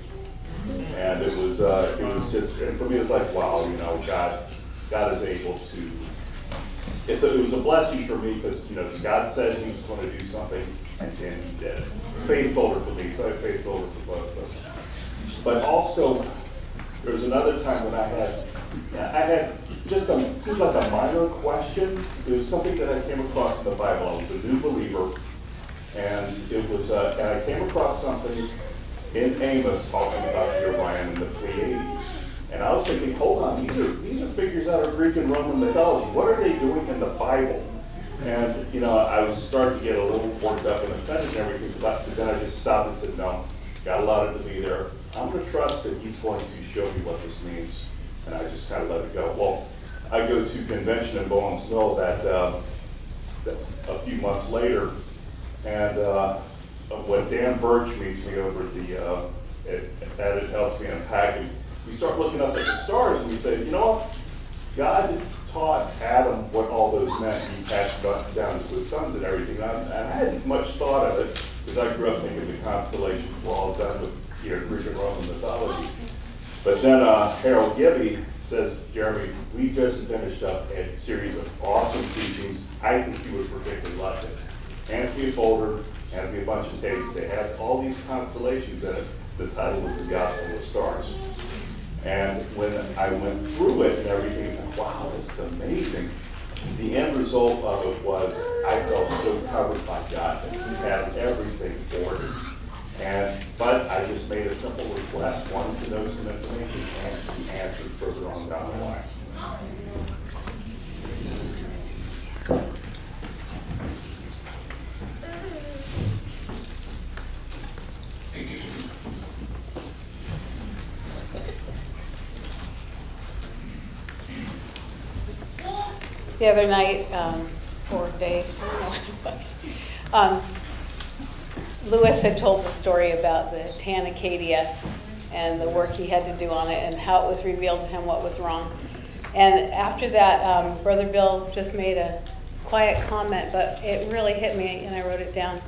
And it was, uh, it was just, and for me, it's like, wow, you know, God, God is able to it's a, it was a blessing for me because, you know, God said he was going to do something and then he did it. Faith builder for me, faith builder for both of us. But also, there was another time when I had, I had just a, it seemed like a minor question. It was something that I came across in the Bible. I was a new believer. And it was, uh, and I came across something in Amos talking about Orion and in the Pleiades. And I was thinking, hold on, these are these are figures out of Greek and Roman mythology. What are they doing in the Bible? And you know, I was starting to get a little worked up and offended and everything, but then I just stopped and said, no, God allowed it to be there. I'm going to trust that He's going to show me what this means, and I just kind of let it go. Well, I go to convention in Bowens Mill that, uh, that a few months later, and uh, when Dan Birch meets me over at the uh, it helps me unpack it we start looking up at the stars and we say, you know what? God taught Adam what all those meant. He passed it down to his sons and everything. And I, and I hadn't much thought of it because I grew up thinking the constellations were all done with you know, Greek and Roman mythology. But then uh, Harold Gibby says, Jeremy, we just finished up a series of awesome teachings. I think you would particularly love it. Anthony Boulder, Anthony a bunch of tapes. They had all these constellations in it. The title was The Gospel of Stars. And when I went through it and everything, it's like, wow, this is amazing. The end result of it was I felt so covered by God that He had everything for me. And but I just made a simple request, wanted to know some information and be answered further on down the line. the other night, um, or day, I don't know what it was. Um, Lewis had told the story about the Tan Acadia and the work he had to do on it and how it was revealed to him what was wrong. And after that, um, Brother Bill just made a quiet comment, but it really hit me, and I wrote it down.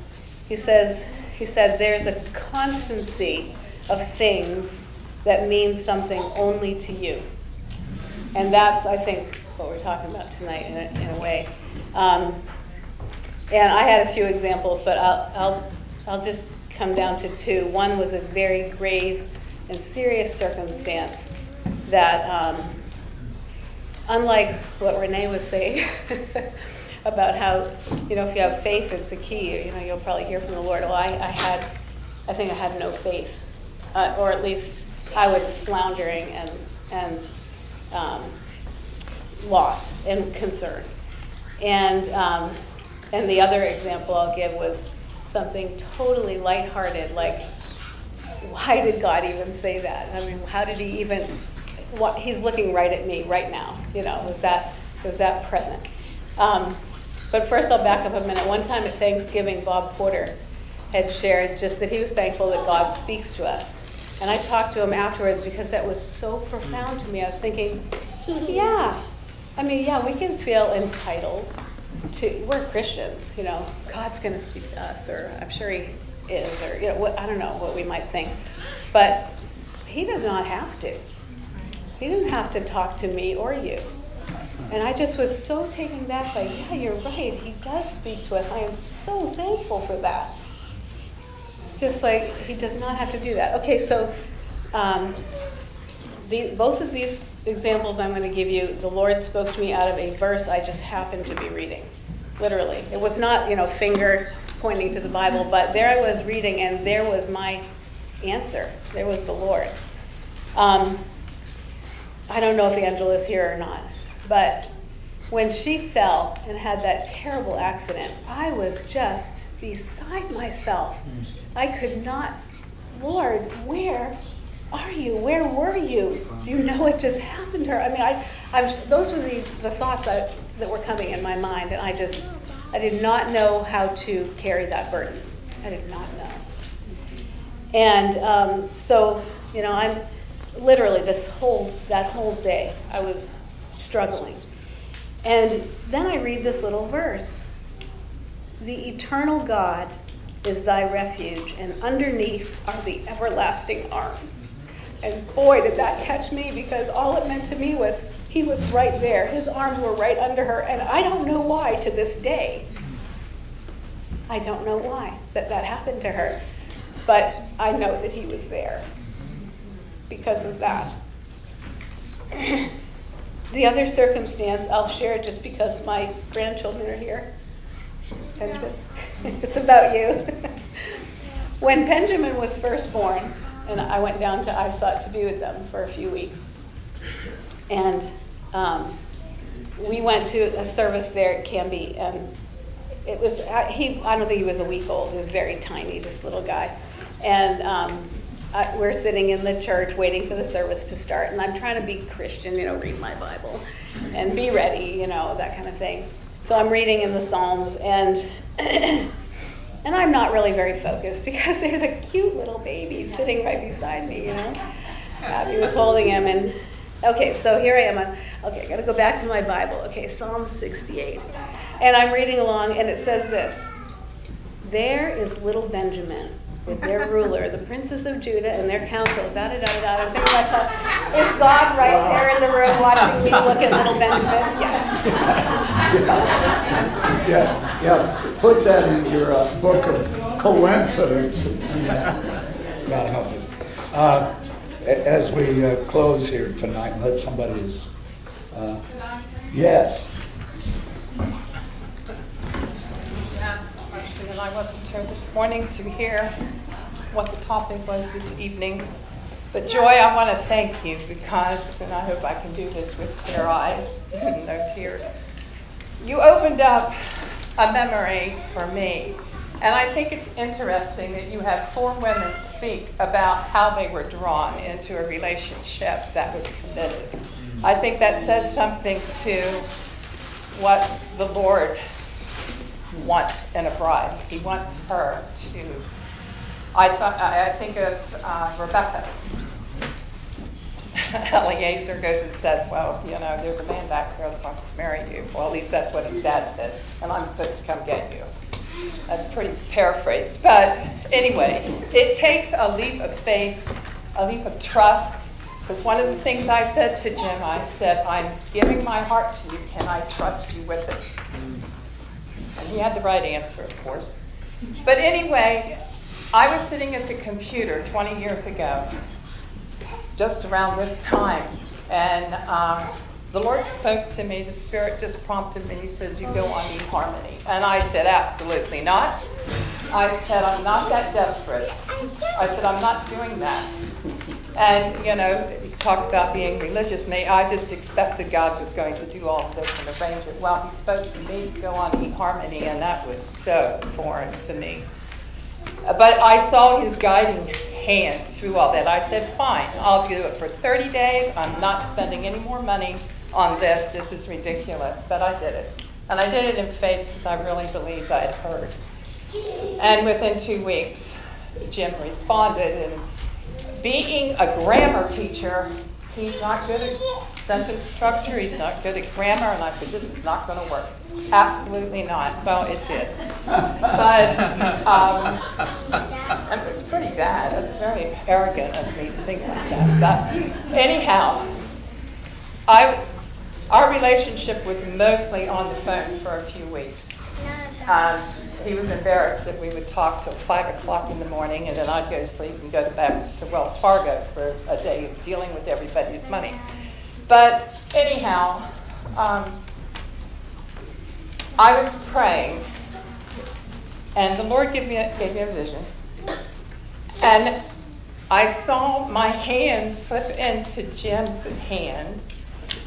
He says, he said, there's a constancy of things that mean something only to you. And that's, I think, what we're talking about tonight in a, in a way. Um, and I had a few examples, but I'll, I'll, I'll just come down to two. One was a very grave and serious circumstance that, um, unlike what Renee was saying about how, you know, if you have faith, it's a key, you know, you'll probably hear from the Lord. Well, I, I had, I think I had no faith, uh, or at least I was floundering and, and um, lost and concerned. And, um, and the other example I'll give was something totally lighthearted, like, why did God even say that? I mean, how did he even, what, he's looking right at me right now, you know, was that, was that present? Um, but first I'll back up a minute. One time at Thanksgiving, Bob Porter had shared just that he was thankful that God speaks to us. And I talked to him afterwards because that was so profound to me. I was thinking, yeah, I mean, yeah, we can feel entitled to, we're Christians, you know, God's going to speak to us, or I'm sure He is, or, you know, what, I don't know what we might think. But He does not have to. He didn't have to talk to me or you. And I just was so taken back by, yeah, you're right, He does speak to us. I am so thankful for that. Just like He does not have to do that. Okay, so um, the, both of these examples I'm going to give you, the Lord spoke to me out of a verse I just happened to be reading. Literally. It was not, you know, finger pointing to the Bible, but there I was reading, and there was my answer. There was the Lord. Um, I don't know if Angela's here or not, but when she fell and had that terrible accident, I was just beside myself. I could not, Lord, where are you? Where were you? Do you know what just happened to her? I mean, I, I those were the, the thoughts I, that were coming in my mind, and I just, I did not know how to carry that burden. I did not know. And um, so, you know, I'm literally this whole, that whole day, I was struggling. And then I read this little verse The eternal God is thy refuge, and underneath are the everlasting arms. And boy, did that catch me because all it meant to me was he was right there. His arms were right under her. And I don't know why to this day. I don't know why that that happened to her. But I know that he was there because of that. the other circumstance I'll share just because my grandchildren are here. Benjamin, it's about you. when Benjamin was first born, and I went down to ISOT to be with them for a few weeks. And um, we went to a service there at Canby, and it was he. I don't think he was a week old. He was very tiny, this little guy, and um, I, we're sitting in the church waiting for the service to start, and I'm trying to be Christian, you know, read my Bible, and be ready, you know, that kind of thing. So I'm reading in the Psalms, and and I'm not really very focused because there's a cute little baby sitting right beside me, you know. Abby was holding him, and okay, so here I am. I'm, okay, I got to go back to my Bible. Okay, Psalm 68, and I'm reading along, and it says this: There is little Benjamin with their ruler, the princes of Judah and their council. Da da da da. I'm thinking to myself, is God right there in the room watching me look at little Benjamin? Yes. Yeah, yeah, put that in your uh, book of coincidences. God help you. Uh, As we uh, close here tonight, let somebody, uh, yes. and I wasn't here this morning to hear what the topic was this evening. But Joy, I want to thank you because, and I hope I can do this with clear eyes and no tears. You opened up a memory for me. And I think it's interesting that you have four women speak about how they were drawn into a relationship that was committed. I think that says something to what the Lord wants in a bride. He wants her to. I thought I think of uh, Rebecca. Eliezer goes and says, "Well, you know, there's a man back there that wants to marry you." Well, at least that's what his dad says, and I'm supposed to come get you. That's pretty paraphrased, but anyway, it takes a leap of faith, a leap of trust, Because one of the things I said to Jim, I said, I'm giving my heart to you. Can I trust you with it? And he had the right answer, of course. But anyway, I was sitting at the computer 20 years ago, just around this time, and um, the Lord spoke to me. The Spirit just prompted me. He says, You go on eHarmony. And I said, Absolutely not. I said, I'm not that desperate. I said, I'm not doing that. And, you know, you talk about being religious, and I just expected God was going to do all of this and arrange it. Well, He spoke to me go on eHarmony, and that was so foreign to me. But I saw His guiding hand through all that. I said, fine, I'll do it for 30 days. I'm not spending any more money on this. This is ridiculous. But I did it. And I did it in faith because I really believed I had heard. And within two weeks, Jim responded. And being a grammar teacher, he's not good at sentence structure, he's not good at grammar. And I said, this is not going to work. Absolutely not. Well, it did. But um, it was pretty bad. It's very arrogant of me to think like that. But anyhow, I, our relationship was mostly on the phone for a few weeks. Um, he was embarrassed that we would talk till 5 o'clock in the morning, and then I'd go to sleep and go back to Wells Fargo for a day of dealing with everybody's money. But anyhow, um, I was praying, and the Lord gave me a, gave me a vision. And I saw my hand slip into Jim's hand,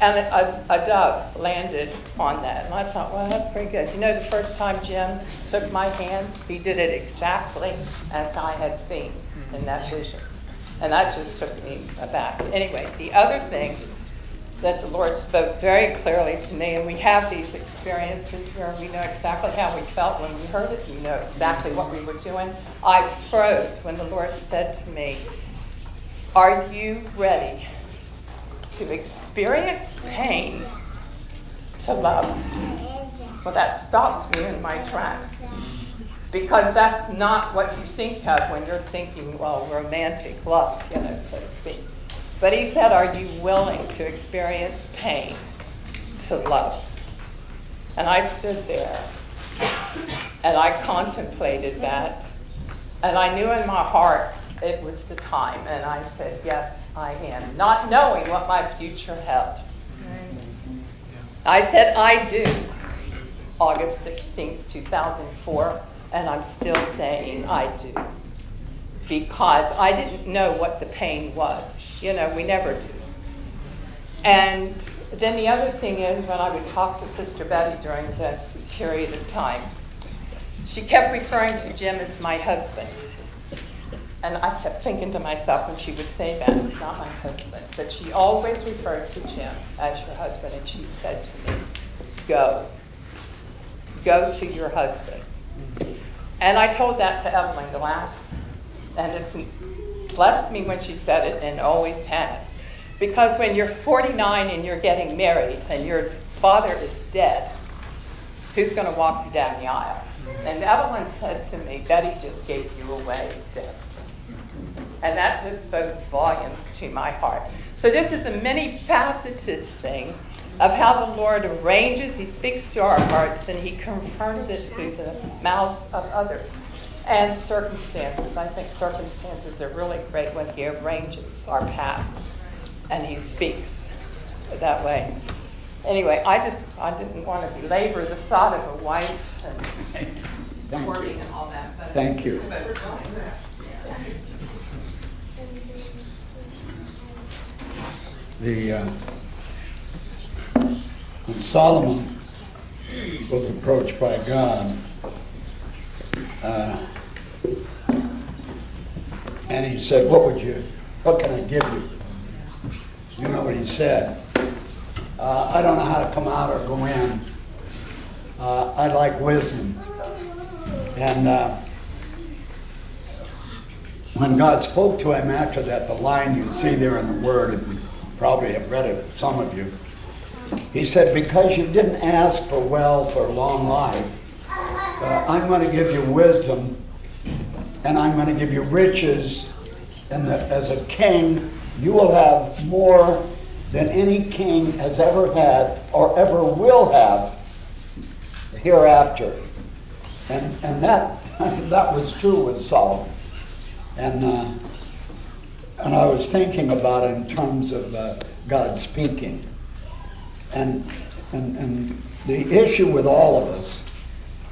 and a, a, dove landed on that. And I thought, well, that's pretty good. You know, the first time Jim took my hand, he did it exactly as I had seen in that mm-hmm. vision. And that just took me aback. Anyway, the other thing that the Lord spoke very clearly to me, and we have these experiences where we know exactly how we felt when we heard it, we know exactly what we were doing. I froze when the Lord said to me, Are you ready to experience pain to love? Well, that stopped me in my tracks. Because that's not what you think of when you're thinking, well, romantic love, you know, so to speak. But he said, Are you willing to experience pain to love? And I stood there and I contemplated that. And I knew in my heart it was the time. And I said, Yes, I am. Not knowing what my future held. I said, I do. August 16, 2004. And I'm still saying, I do. Because I didn't know what the pain was. You know, we never do. And then the other thing is, when I would talk to Sister Betty during this period of time, she kept referring to Jim as my husband. And I kept thinking to myself when she would say that, he's not my husband. But she always referred to Jim as your husband. And she said to me, Go. Go to your husband. And I told that to Evelyn Glass. And it's blessed me when she said it and always has. Because when you're 49 and you're getting married and your father is dead, who's going to walk you down the aisle? And Evelyn said to me, Betty just gave you away, Deb. And that just spoke volumes to my heart. So this is a many faceted thing of how the Lord arranges, He speaks to our hearts, and He confirms it through the mouths of others and circumstances. I think circumstances are really great when He arranges our path and He speaks that way. Anyway, I just I didn't want to belabor the thought of a wife and Thank you. and all that. But Thank you. The, uh, when Solomon was approached by God, uh, and he said, What would you, what can I give you? You know what he said? Uh, I don't know how to come out or go in. Uh, I'd like wisdom. And uh, when God spoke to him after that, the line you see there in the Word, probably have read it, some of you, he said, Because you didn't ask for wealth or long life, uh, I'm going to give you wisdom, and I'm going to give you riches and as a king you will have more than any king has ever had or ever will have hereafter. And, and that, that was true with Solomon. And, uh, and I was thinking about it in terms of uh, God speaking. And, and, and the issue with all of us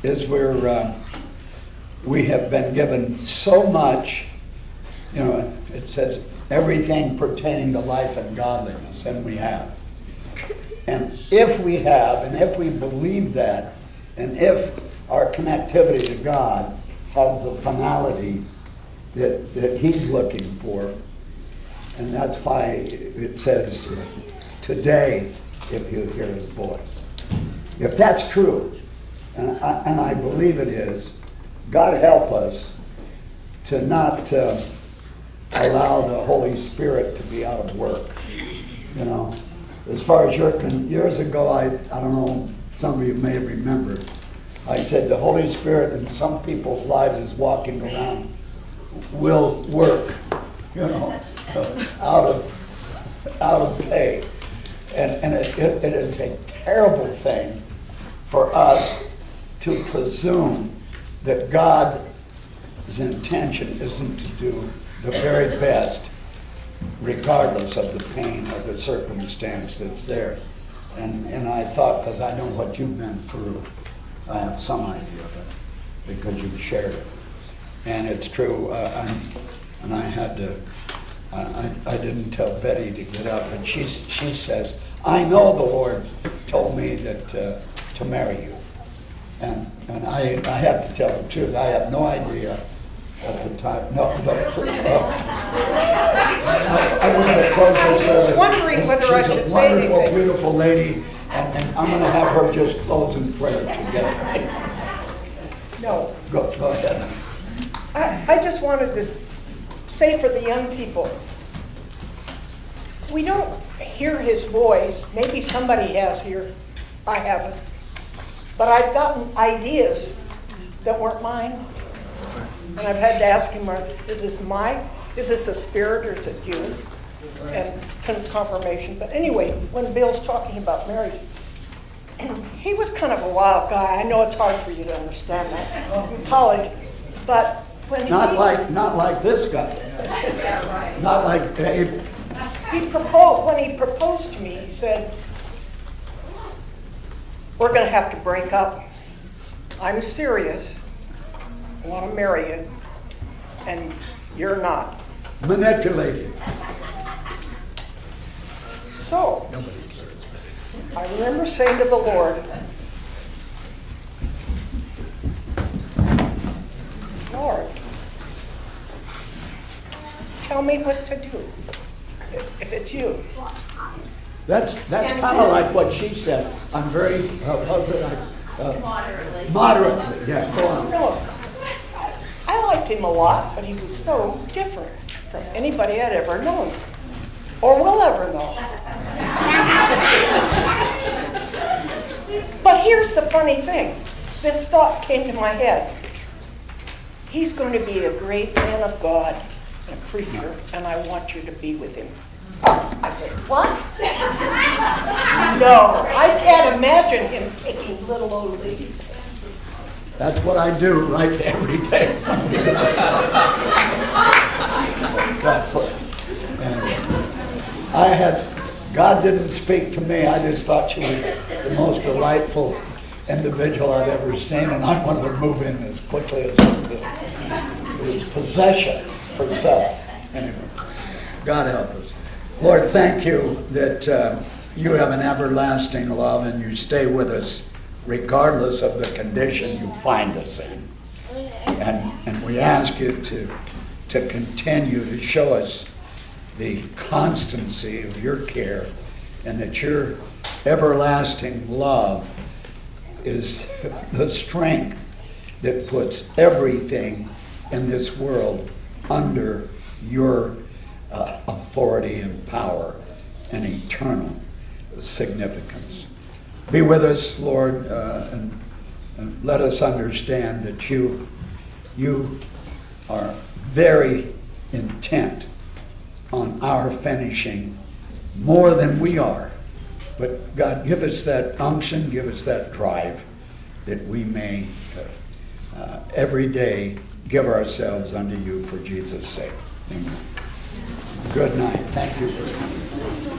is we're, uh, we have been given so much, you know, it says everything pertaining to life and godliness, and we have. And if we have, and if we believe that, and if our connectivity to God has the finality that, that He's looking for, and that's why it says, today, if you hear His voice. If that's true, and I, and I believe it is, God help us to not uh, allow the Holy Spirit to be out of work. You know, as far as you're con- years ago, I I don't know, some of you may remember, I said the Holy Spirit in some people's lives is walking around will work. You know, out of out of pay, and and it, it, is a terrible thing for us to presume that God's intention isn't to do the very best, regardless of the pain or the circumstance that's there. And, and I thought, because I know what you've been through, I have some idea of it, because you've shared it. And it's true, uh, and I had to, I, I didn't tell Betty to get up, and she, she says, I know the Lord told me that, uh, to marry you. And, and I, I have to tell the truth, I have no idea at the time, no, but, uh, I I wanted to close this service. wondering whether I should say She's a wonderful, anything. beautiful lady, and, and I'm gonna have her just close in prayer together. No, Go, go ahead. I, I just wanted to say for the young people, we don't hear his voice. Maybe somebody has here. I haven't. But I've gotten ideas that weren't mine. And I've had to ask him, is this my, is this a spirit or is it you? And confirmation. But anyway, when Bill's talking about marriage, he was kind of a wild guy. I know it's hard for you to understand that in college, but Not like, not like this guy. Not like Dave. he proposed when he proposed to me, he said, "We're going to have to break up. I'm serious. I want to marry you, and you're not." manipulated. So, I remember saying to the Lord, Lord, tell me what to do if if it's you. That's, that's kind of like what she said. I'm very, uh, how's it? uh, Moderately. Moderately, yeah, go on. No, I liked him a lot, but he was so different from anybody I'd ever known or will ever know. But here's the funny thing this thought came to my head. He's going to be a great man of God, a preacher, and I want you to be with him. I said, What? no, I can't imagine him taking little old ladies' That's what I do right every day. And I had, God didn't speak to me, I just thought she was the most delightful individual I'd ever seen, and I wanted to move in as quickly as I could. It was possession for self. Anyway, God help us. Lord, thank you that uh, you have an everlasting love and you stay with us regardless of the condition you find us in. And, and we ask you to, to continue to show us the constancy of your care and that your everlasting love is the strength that puts everything in this world under your uh, authority and power and eternal significance. Be with us, Lord, uh, and, and let us understand that you, you are very intent on our finishing more than we are. But God, give us that unction, give us that drive that we may uh, uh, every day give ourselves unto you for Jesus' sake. Amen. Good night. Thank you for coming.